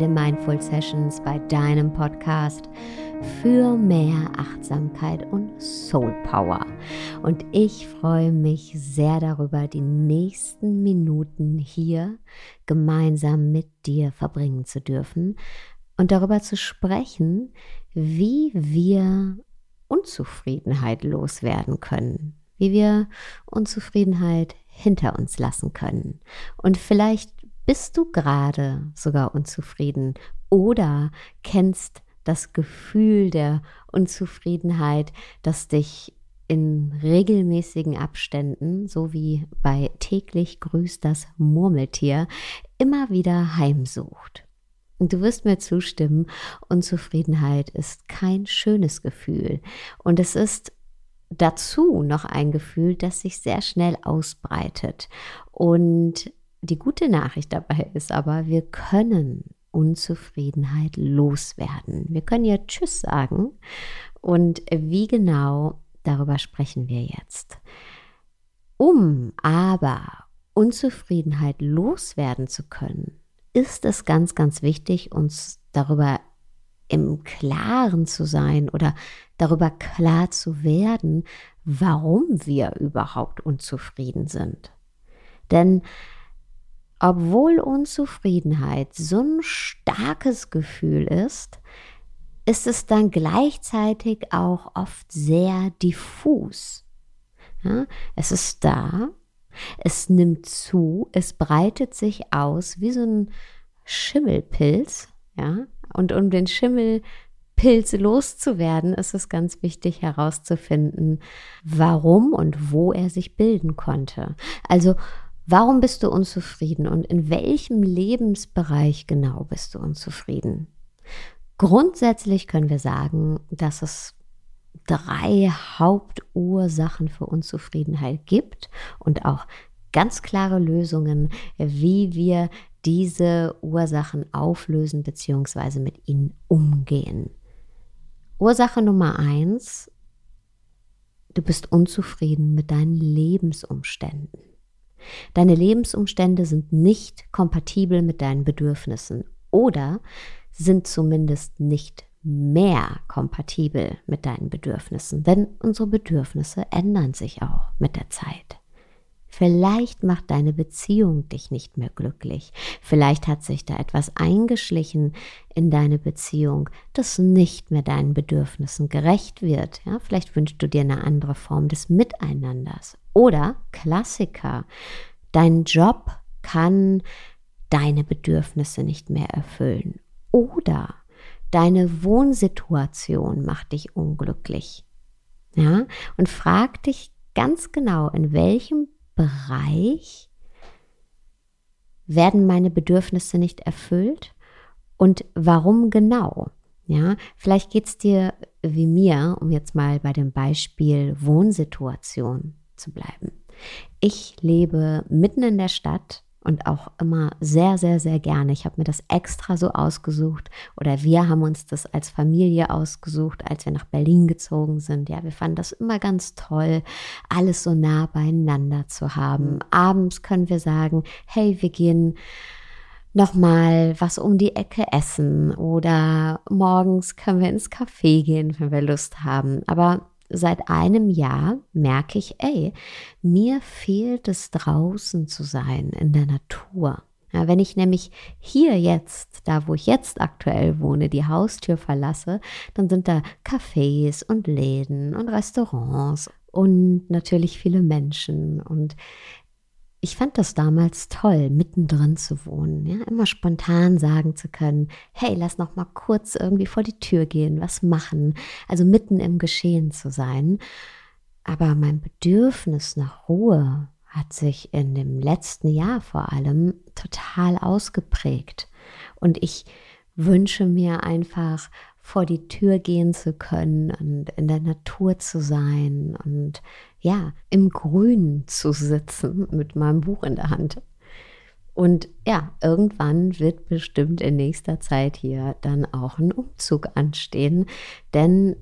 den Mindful Sessions, bei deinem Podcast für mehr Achtsamkeit und Soul Power. Und ich freue mich sehr darüber, die nächsten Minuten hier gemeinsam mit dir verbringen zu dürfen und darüber zu sprechen, wie wir Unzufriedenheit loswerden können, wie wir Unzufriedenheit hinter uns lassen können. Und vielleicht bist du gerade sogar unzufrieden oder kennst das Gefühl der Unzufriedenheit, das dich in regelmäßigen Abständen, so wie bei täglich grüßt das Murmeltier, immer wieder heimsucht. Du wirst mir zustimmen, Unzufriedenheit ist kein schönes Gefühl. Und es ist dazu noch ein Gefühl, das sich sehr schnell ausbreitet. Und die gute Nachricht dabei ist aber, wir können Unzufriedenheit loswerden. Wir können ja Tschüss sagen. Und wie genau, darüber sprechen wir jetzt. Um aber Unzufriedenheit loswerden zu können, ist es ganz, ganz wichtig, uns darüber im Klaren zu sein oder darüber klar zu werden, warum wir überhaupt unzufrieden sind. Denn obwohl Unzufriedenheit so ein starkes Gefühl ist, ist es dann gleichzeitig auch oft sehr diffus. Ja, es ist da, es nimmt zu, es breitet sich aus wie so ein Schimmelpilz, ja, und um den Schimmelpilz loszuwerden, ist es ganz wichtig herauszufinden, warum und wo er sich bilden konnte. Also, warum bist du unzufrieden und in welchem Lebensbereich genau bist du unzufrieden? Grundsätzlich können wir sagen, dass es drei Hauptursachen für Unzufriedenheit gibt und auch ganz klare Lösungen, wie wir diese Ursachen auflösen bzw. mit ihnen umgehen. Ursache Nummer eins, du bist unzufrieden mit deinen Lebensumständen. Deine Lebensumstände sind nicht kompatibel mit deinen Bedürfnissen oder sind zumindest nicht mehr kompatibel mit deinen Bedürfnissen, denn unsere Bedürfnisse ändern sich auch mit der Zeit. Vielleicht macht deine Beziehung dich nicht mehr glücklich. Vielleicht hat sich da etwas eingeschlichen in deine Beziehung, das nicht mehr deinen Bedürfnissen gerecht wird. Ja, vielleicht wünschst du dir eine andere Form des Miteinanders. Oder Klassiker. Dein Job kann deine Bedürfnisse nicht mehr erfüllen. Oder deine Wohnsituation macht dich unglücklich. Ja, und frag dich ganz genau, in welchem Bereich werden meine Bedürfnisse nicht erfüllt und warum genau? Ja, vielleicht geht es dir wie mir, um jetzt mal bei dem Beispiel Wohnsituation zu bleiben. Ich lebe mitten in der Stadt und auch immer sehr, sehr, sehr gerne. Ich habe mir das extra so ausgesucht oder wir haben uns das als Familie ausgesucht, als wir nach Berlin gezogen sind. Ja, wir fanden das immer ganz toll, alles so nah beieinander zu haben. Mhm. Abends können wir sagen, hey, wir gehen noch mal was um die Ecke essen oder morgens können wir ins Café gehen, wenn wir Lust haben. Aber seit einem Jahr merke ich, ey, mir fehlt es draußen zu sein, in der Natur. Ja, wenn ich nämlich hier jetzt, da wo ich jetzt aktuell wohne, die Haustür verlasse, dann sind da Cafés und Läden und Restaurants und natürlich viele Menschen. Und ich fand das damals toll, mittendrin zu wohnen, ja, immer spontan sagen zu können, hey, lass noch mal kurz irgendwie vor die Tür gehen, was machen, also mitten im Geschehen zu sein. Aber mein Bedürfnis nach Ruhe hat sich in dem letzten Jahr vor allem total ausgeprägt. Und ich wünsche mir einfach vor die Tür gehen zu können und in der Natur zu sein und ja, im Grün zu sitzen mit meinem Buch in der Hand. Und ja, irgendwann wird bestimmt in nächster Zeit hier dann auch ein Umzug anstehen, denn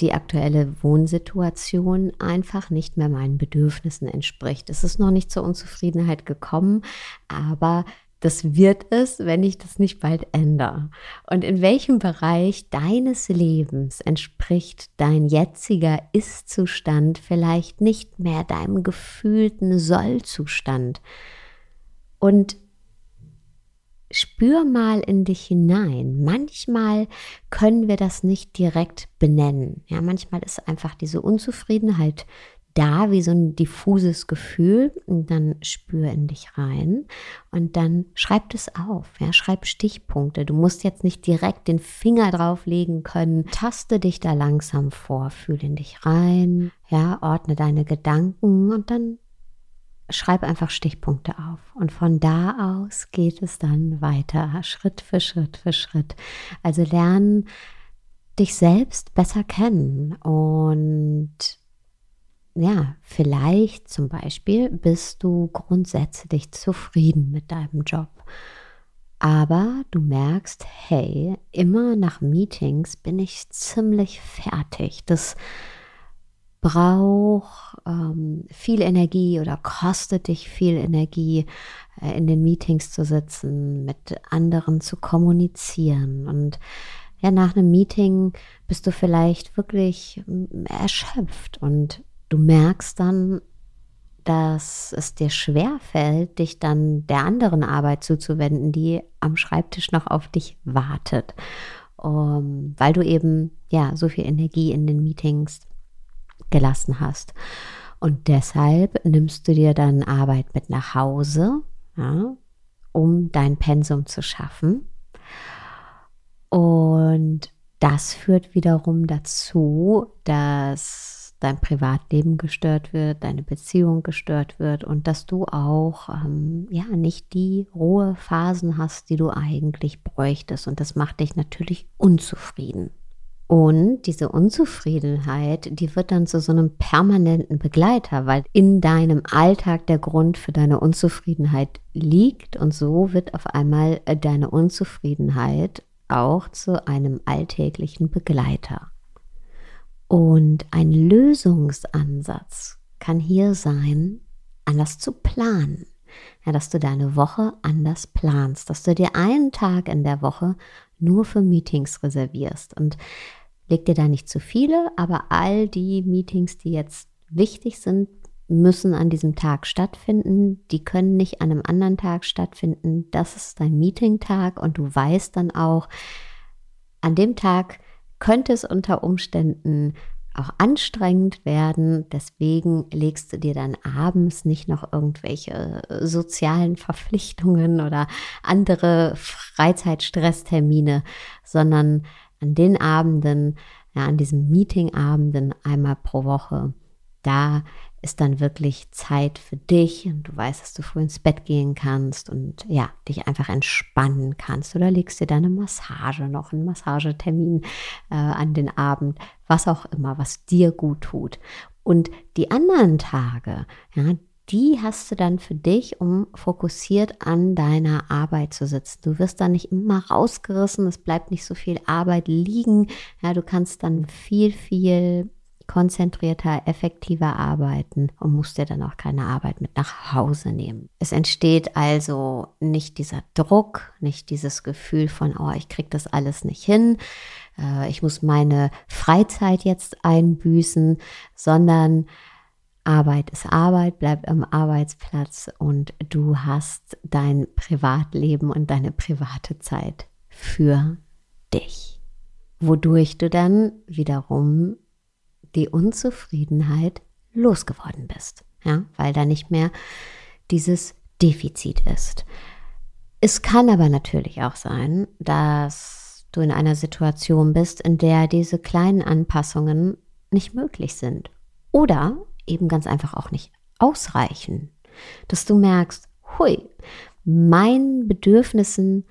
die aktuelle Wohnsituation einfach nicht mehr meinen Bedürfnissen entspricht. Es ist noch nicht zur Unzufriedenheit gekommen, aber das wird es, wenn ich das nicht bald ändere. Und in welchem Bereich deines Lebens entspricht dein jetziger Ist-Zustand vielleicht nicht mehr deinem gefühlten Soll-Zustand? Und spür mal in dich hinein. Manchmal können wir das nicht direkt benennen. Ja, manchmal ist einfach diese Unzufriedenheit da wie so ein diffuses Gefühl und dann spür in dich rein und dann schreib es auf, ja, schreib Stichpunkte. Du musst jetzt nicht direkt den Finger drauflegen können. Taste dich da langsam vor, fühl in dich rein, ja, ordne deine Gedanken und dann schreib einfach Stichpunkte auf. Und von da aus geht es dann weiter, Schritt für Schritt für Schritt. Also lernen, dich selbst besser kennen und ja, vielleicht zum Beispiel bist du grundsätzlich zufrieden mit deinem Job. Aber du merkst, hey, immer nach Meetings bin ich ziemlich fertig. Das braucht ähm, viel Energie oder kostet dich viel Energie, äh, in den Meetings zu sitzen, mit anderen zu kommunizieren. Und ja, nach einem Meeting bist du vielleicht wirklich mm, erschöpft und du merkst dann, dass es dir schwer fällt, dich dann der anderen Arbeit zuzuwenden, die am Schreibtisch noch auf dich wartet, um, weil du eben ja so viel Energie in den Meetings gelassen hast. Und deshalb nimmst du dir dann Arbeit mit nach Hause, ja, um dein Pensum zu schaffen. Und das führt wiederum dazu, dass dein Privatleben gestört wird, deine Beziehung gestört wird und dass du auch ähm, ja nicht die rohe Phasen hast, die du eigentlich bräuchtest. Und das macht dich natürlich unzufrieden. Und diese Unzufriedenheit, die wird dann zu so einem permanenten Begleiter, weil in deinem Alltag der Grund für deine Unzufriedenheit liegt und so wird auf einmal äh, deine Unzufriedenheit auch zu einem alltäglichen Begleiter. Und ein Lösungsansatz kann hier sein, anders zu planen. Ja, dass du deine Woche anders planst, dass du dir einen Tag in der Woche nur für Meetings reservierst und leg dir da nicht zu viele, aber all die Meetings, die jetzt wichtig sind, müssen an diesem Tag stattfinden. Die können nicht an einem anderen Tag stattfinden. Das ist dein Meeting-Tag und du weißt dann auch, an dem Tag könnte es unter Umständen auch anstrengend werden. Deswegen legst du dir dann abends nicht noch irgendwelche sozialen Verpflichtungen oder andere Freizeitstresstermine, sondern an den Abenden, ja, an diesen Meetingabenden einmal pro Woche, da ist dann wirklich Zeit für dich und du weißt, dass du früh ins Bett gehen kannst und ja, dich einfach entspannen kannst oder legst dir deine Massage noch, einen Massagetermin äh, an den Abend, was auch immer, was dir gut tut. Und die anderen Tage, ja, die hast du dann für dich, um fokussiert an deiner Arbeit zu sitzen. Du wirst dann nicht immer rausgerissen, es bleibt nicht so viel Arbeit liegen. Ja, du kannst dann viel, viel konzentrierter, effektiver arbeiten und musst dir dann auch keine Arbeit mit nach Hause nehmen. Es entsteht also nicht dieser Druck, nicht dieses Gefühl von, oh, ich krieg das alles nicht hin, äh, ich muss meine Freizeit jetzt einbüßen, sondern Arbeit ist Arbeit, bleibt am Arbeitsplatz und du hast dein Privatleben und deine private Zeit für dich, wodurch du dann wiederum die Unzufriedenheit losgeworden bist, ja, weil da nicht mehr dieses Defizit ist. Es kann aber natürlich auch sein, dass du in einer Situation bist, in der diese kleinen Anpassungen nicht möglich sind oder eben ganz einfach auch nicht ausreichen. Dass du merkst, hui, meinen Bedürfnissen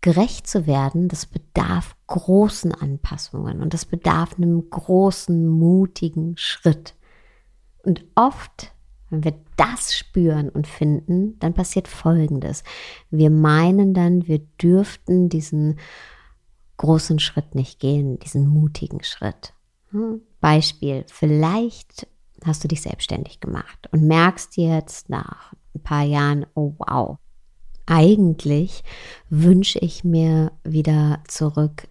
gerecht zu werden, das bedarf großen Anpassungen und das bedarf einem großen, mutigen Schritt. Und oft, wenn wir das spüren und finden, dann passiert Folgendes. Wir meinen dann, wir dürften diesen großen Schritt nicht gehen, diesen mutigen Schritt. Hm? Beispiel, vielleicht hast du dich selbstständig gemacht und merkst jetzt nach ein paar Jahren, oh wow, eigentlich wünsche ich mir wieder zurück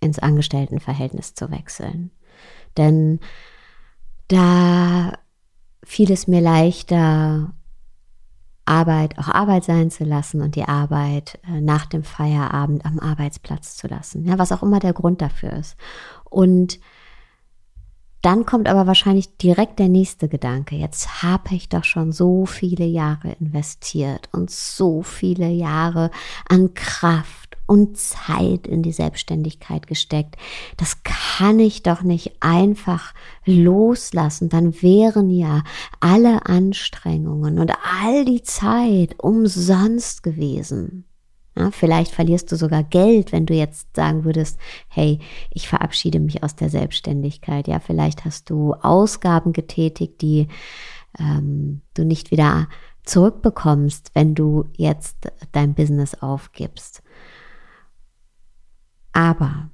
ins Angestelltenverhältnis zu wechseln. Denn da fiel es mir leichter, Arbeit auch Arbeit sein zu lassen und die Arbeit äh, nach dem Feierabend am Arbeitsplatz zu lassen. Ja, was auch immer der Grund dafür ist. Und dann kommt aber wahrscheinlich direkt der nächste Gedanke. Jetzt habe ich doch schon so viele Jahre investiert und so viele Jahre an Kraft und Zeit in die Selbstständigkeit gesteckt. Das kann ich doch nicht einfach loslassen. Dann wären ja alle Anstrengungen und all die Zeit umsonst gewesen. Ja, vielleicht verlierst du sogar Geld, wenn du jetzt sagen würdest, hey, ich verabschiede mich aus der Selbstständigkeit. Ja, vielleicht hast du Ausgaben getätigt, die ähm, du nicht wieder zurückbekommst, wenn du jetzt dein Business aufgibst. Aber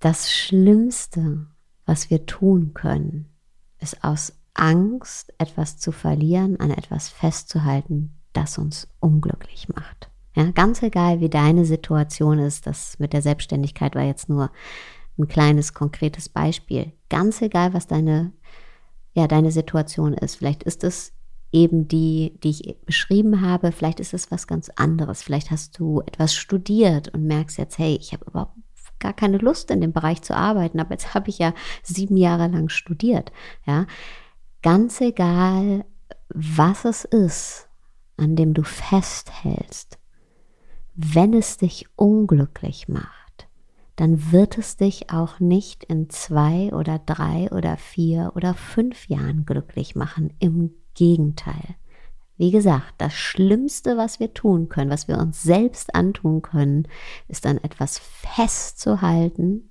das Schlimmste, was wir tun können, ist aus Angst, etwas zu verlieren, an etwas festzuhalten, das uns unglücklich macht. Ja, ganz egal, wie deine Situation ist, das mit der Selbstständigkeit war jetzt nur ein kleines konkretes Beispiel. Ganz egal, was deine, ja, deine Situation ist. Vielleicht ist es eben die, die ich beschrieben habe. Vielleicht ist es was ganz anderes. Vielleicht hast du etwas studiert und merkst jetzt, hey, ich habe überhaupt gar keine Lust in dem Bereich zu arbeiten, aber jetzt habe ich ja sieben Jahre lang studiert. Ja, ganz egal, was es ist, an dem du festhältst, wenn es dich unglücklich macht, dann wird es dich auch nicht in zwei oder drei oder vier oder fünf Jahren glücklich machen. Im Gegenteil. Wie gesagt, das Schlimmste, was wir tun können, was wir uns selbst antun können, ist an etwas festzuhalten,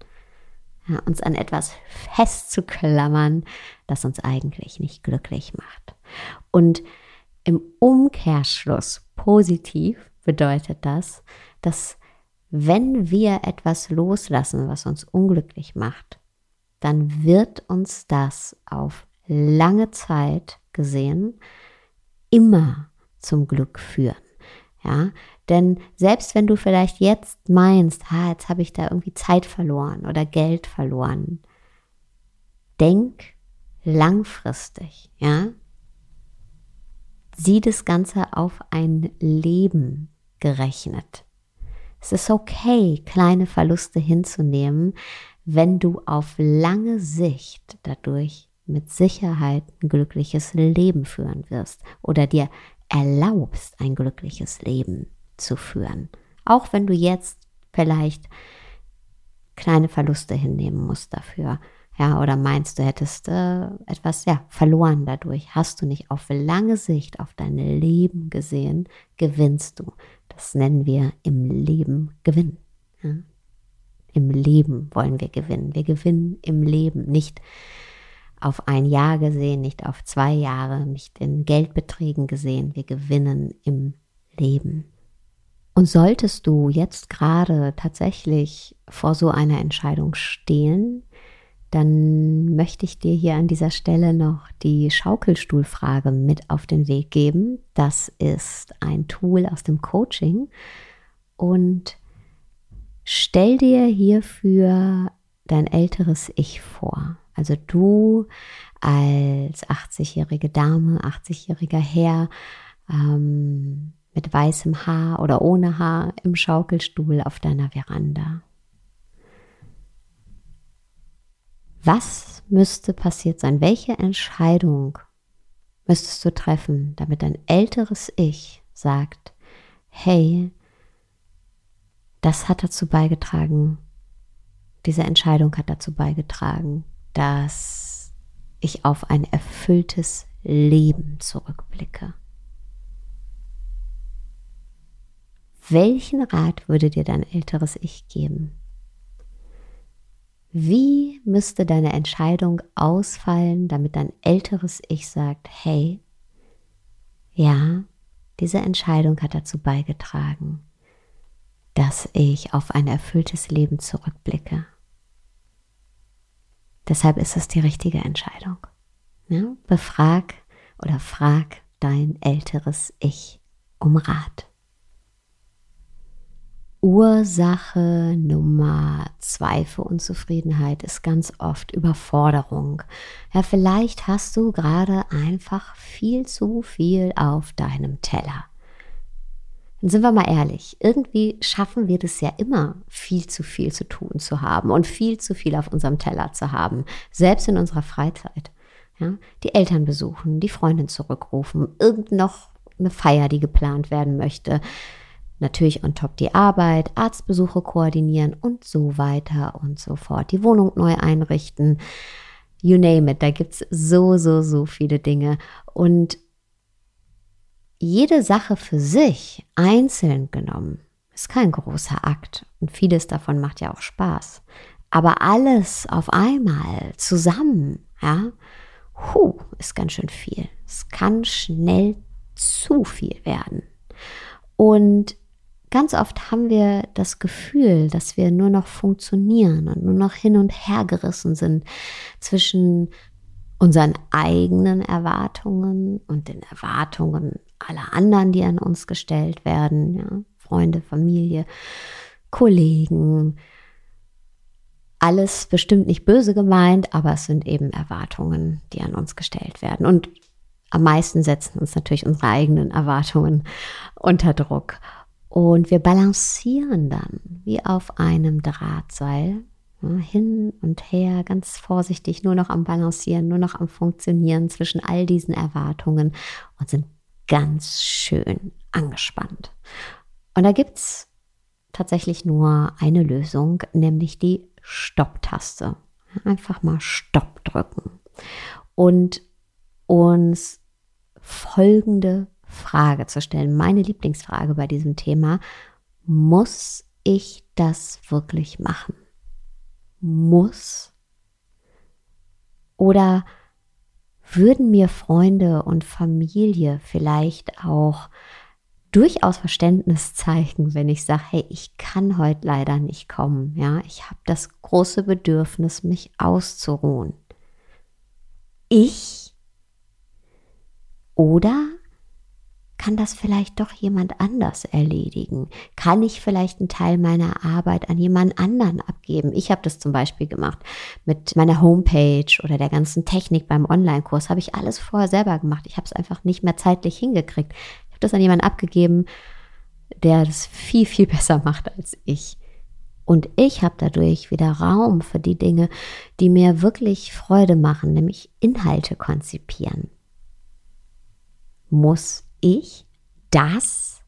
ja, uns an etwas festzuklammern, das uns eigentlich nicht glücklich macht. Und im Umkehrschluss positiv bedeutet das, dass wenn wir etwas loslassen, was uns unglücklich macht, dann wird uns das auf lange Zeit gesehen immer zum Glück führen. Ja, denn selbst wenn du vielleicht jetzt meinst, ha, jetzt habe ich da irgendwie Zeit verloren oder Geld verloren, denk langfristig, ja. Sieh das Ganze auf ein Leben gerechnet. Es ist okay, kleine Verluste hinzunehmen, wenn du auf lange Sicht dadurch mit Sicherheit ein glückliches Leben führen wirst oder dir erlaubst, ein glückliches Leben zu führen. Auch wenn du jetzt vielleicht kleine Verluste hinnehmen musst dafür. Ja, oder meinst du hättest äh, etwas ja, verloren dadurch? Hast du nicht auf lange Sicht auf dein Leben gesehen, gewinnst du. Das nennen wir im Leben gewinnen. Ja? Im Leben wollen wir gewinnen. Wir gewinnen im Leben, nicht auf ein Jahr gesehen, nicht auf zwei Jahre, nicht in Geldbeträgen gesehen. Wir gewinnen im Leben. Und solltest du jetzt gerade tatsächlich vor so einer Entscheidung stehen, dann möchte ich dir hier an dieser Stelle noch die Schaukelstuhlfrage mit auf den Weg geben. Das ist ein Tool aus dem Coaching und stell dir hierfür dein älteres Ich vor. Also du als 80-jährige Dame, 80-jähriger Herr ähm, mit weißem Haar oder ohne Haar im Schaukelstuhl auf deiner Veranda. Was müsste passiert sein? Welche Entscheidung müsstest du treffen, damit dein älteres Ich sagt, hey, das hat dazu beigetragen, diese Entscheidung hat dazu beigetragen, dass ich auf ein erfülltes Leben zurückblicke. Welchen Rat würde dir dein älteres Ich geben? Wie müsste deine Entscheidung ausfallen, damit dein älteres Ich sagt, hey, ja, diese Entscheidung hat dazu beigetragen, dass ich auf ein erfülltes Leben zurückblicke. Deshalb ist es die richtige Entscheidung. Ja? Befrag oder frag dein älteres Ich um Rat. Ursache Nummer zwei für Unzufriedenheit ist ganz oft Überforderung. Ja, vielleicht hast du gerade einfach viel zu viel auf deinem Teller. Dann sind wir mal ehrlich, irgendwie schaffen wir das ja immer, viel zu viel zu tun zu haben und viel zu viel auf unserem Teller zu haben, selbst in unserer Freizeit. Ja, die Eltern besuchen, die Freundin zurückrufen, irgend noch eine Feier, die geplant werden möchte, Natürlich on top die Arbeit, Arztbesuche koordinieren und so weiter und so fort. Die Wohnung neu einrichten. You name it. Da gibt es so, so, so viele Dinge. Und jede Sache für sich einzeln genommen ist kein großer Akt. Und vieles davon macht ja auch Spaß. Aber alles auf einmal zusammen, ja, hu, ist ganz schön viel. Es kann schnell zu viel werden. Und Ganz oft haben wir das Gefühl, dass wir nur noch funktionieren und nur noch hin und her gerissen sind zwischen unseren eigenen Erwartungen und den Erwartungen aller anderen, die an uns gestellt werden, ja? Freunde, Familie, Kollegen. Alles bestimmt nicht böse gemeint, aber es sind eben Erwartungen, die an uns gestellt werden. Und am meisten setzen uns natürlich unsere eigenen Erwartungen unter Druck. Und wir balancieren dann wie auf einem Drahtseil hin und her, ganz vorsichtig, nur noch am Balancieren, nur noch am Funktionieren zwischen all diesen Erwartungen und sind ganz schön angespannt. Und da gibt es tatsächlich nur eine Lösung, nämlich die Stopp-Taste. Einfach mal Stopp drücken und uns folgende Frage zu stellen. Meine Lieblingsfrage bei diesem Thema, muss ich das wirklich machen? Muss? Oder würden mir Freunde und Familie vielleicht auch durchaus Verständnis zeigen, wenn ich sage, hey, ich kann heute leider nicht kommen, ja, ich habe das große Bedürfnis, mich auszuruhen. Ich oder kann das vielleicht doch jemand anders erledigen? Kann ich vielleicht einen Teil meiner Arbeit an jemand anderen abgeben? Ich habe das zum Beispiel gemacht mit meiner Homepage oder der ganzen Technik beim Online-Kurs. Habe ich alles vorher selber gemacht. Ich habe es einfach nicht mehr zeitlich hingekriegt. Ich habe das an jemanden abgegeben, der das viel, viel besser macht als ich. Und ich habe dadurch wieder Raum für die Dinge, die mir wirklich Freude machen, nämlich Inhalte konzipieren. Muss ich das?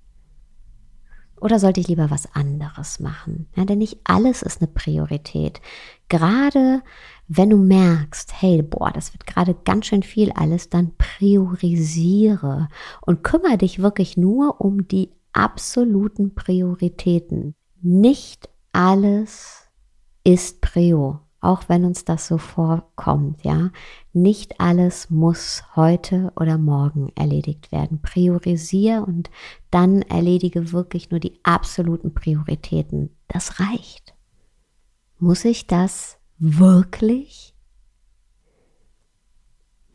Oder sollte ich lieber was anderes machen? Ja, denn nicht alles ist eine Priorität. Gerade wenn du merkst, hey, boah, das wird gerade ganz schön viel alles, dann priorisiere und kümmere dich wirklich nur um die absoluten Prioritäten. Nicht alles ist Prio auch wenn uns das so vorkommt, ja. Nicht alles muss heute oder morgen erledigt werden. Priorisiere und dann erledige wirklich nur die absoluten Prioritäten. Das reicht. Muss ich das wirklich?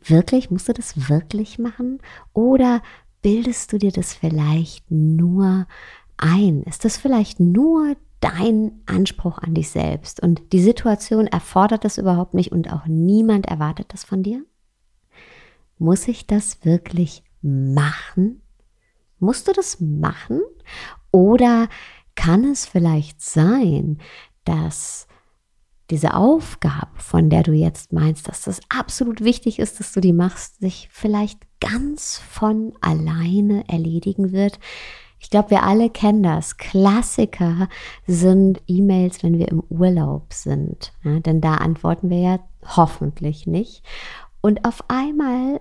Wirklich? Musst du das wirklich machen? Oder bildest du dir das vielleicht nur ein? Ist das vielleicht nur dein Anspruch an dich selbst. Und die Situation erfordert das überhaupt nicht und auch niemand erwartet das von dir. Muss ich das wirklich machen? Musst du das machen? Oder kann es vielleicht sein, dass diese Aufgabe, von der du jetzt meinst, dass das absolut wichtig ist, dass du die machst, sich vielleicht ganz von alleine erledigen wird, ich glaube, wir alle kennen das. Klassiker sind E-Mails, wenn wir im Urlaub sind. Ja, denn da antworten wir ja hoffentlich nicht. Und auf einmal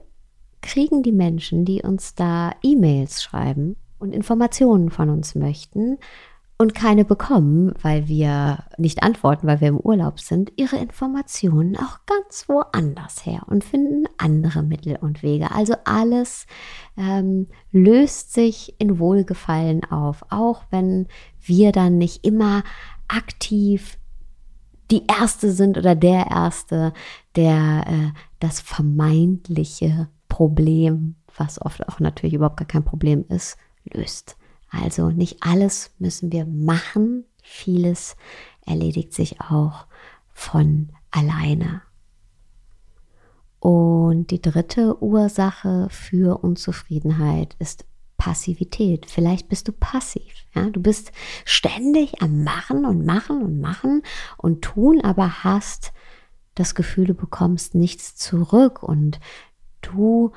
kriegen die Menschen, die uns da E-Mails schreiben und Informationen von uns möchten, und keine bekommen, weil wir nicht antworten, weil wir im Urlaub sind, ihre Informationen auch ganz woanders her und finden andere Mittel und Wege. Also alles ähm, löst sich in Wohlgefallen auf, auch wenn wir dann nicht immer aktiv die Erste sind oder der Erste, der äh, das vermeintliche Problem, was oft auch natürlich überhaupt gar kein Problem ist, löst. Also nicht alles müssen wir machen, vieles erledigt sich auch von alleine. Und die dritte Ursache für Unzufriedenheit ist Passivität. Vielleicht bist du passiv. Ja? Du bist ständig am Machen und Machen und Machen und tun, aber hast das Gefühl, du bekommst nichts zurück und du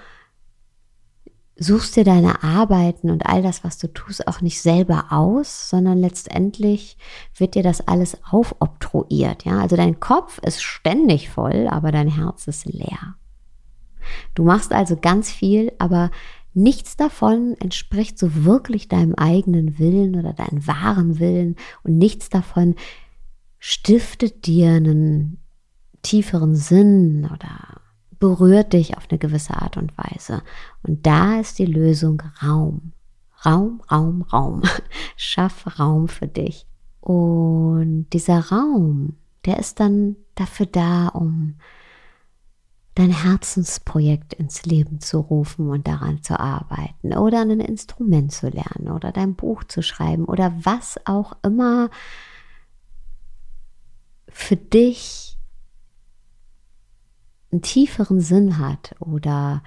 suchst dir deine Arbeiten und all das, was du tust, auch nicht selber aus, sondern letztendlich wird dir das alles aufobtruiert. Ja? Also dein Kopf ist ständig voll, aber dein Herz ist leer. Du machst also ganz viel, aber nichts davon entspricht so wirklich deinem eigenen Willen oder deinem wahren Willen und nichts davon stiftet dir einen tieferen Sinn oder berührt dich auf eine gewisse Art und Weise. Und da ist die Lösung Raum. Raum, Raum, Raum. Schaff Raum für dich. Und dieser Raum, der ist dann dafür da, um dein Herzensprojekt ins Leben zu rufen und daran zu arbeiten oder ein Instrument zu lernen oder dein Buch zu schreiben oder was auch immer für dich einen tieferen Sinn hat oder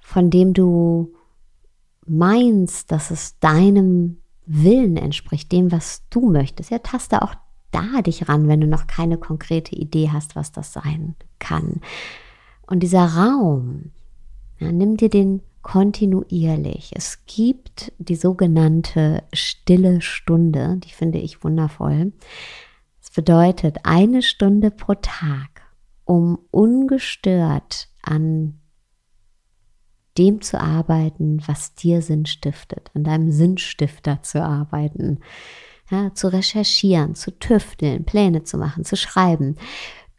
von dem du meinst, dass es deinem Willen entspricht, dem, was du möchtest. Ja, taste auch da dich ran, wenn du noch keine konkrete Idee hast, was das sein kann. Und dieser Raum, ja, nimm dir den kontinuierlich. Es gibt die sogenannte stille Stunde, die finde ich wundervoll. Es bedeutet eine Stunde pro Tag um ungestört an dem zu arbeiten, was dir Sinn stiftet, an deinem Sinnstifter zu arbeiten, ja, zu recherchieren, zu tüfteln, Pläne zu machen, zu schreiben,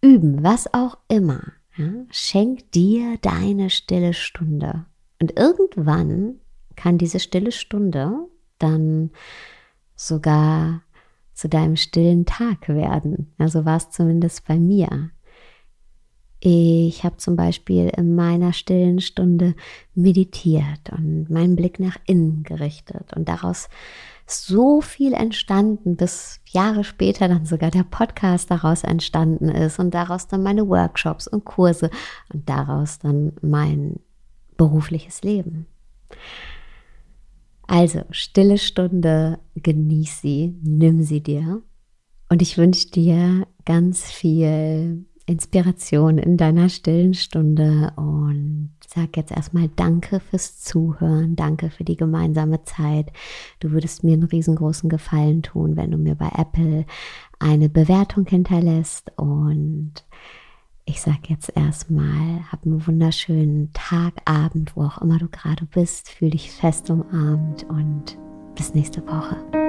üben, was auch immer. Ja, schenk dir deine stille Stunde. Und irgendwann kann diese stille Stunde dann sogar zu deinem stillen Tag werden. Ja, so war es zumindest bei mir. Ich habe zum Beispiel in meiner stillen Stunde meditiert und meinen Blick nach innen gerichtet und daraus so viel entstanden, bis Jahre später dann sogar der Podcast daraus entstanden ist und daraus dann meine Workshops und Kurse und daraus dann mein berufliches Leben. Also, stille Stunde, genieß sie, nimm sie dir. Und ich wünsche dir ganz viel Inspiration in deiner stillen Stunde und sag jetzt erstmal Danke fürs Zuhören, danke für die gemeinsame Zeit. Du würdest mir einen riesengroßen Gefallen tun, wenn du mir bei Apple eine Bewertung hinterlässt und ich sag jetzt erstmal, hab einen wunderschönen Tag, Abend, wo auch immer du gerade bist, fühl dich fest umarmt und bis nächste Woche.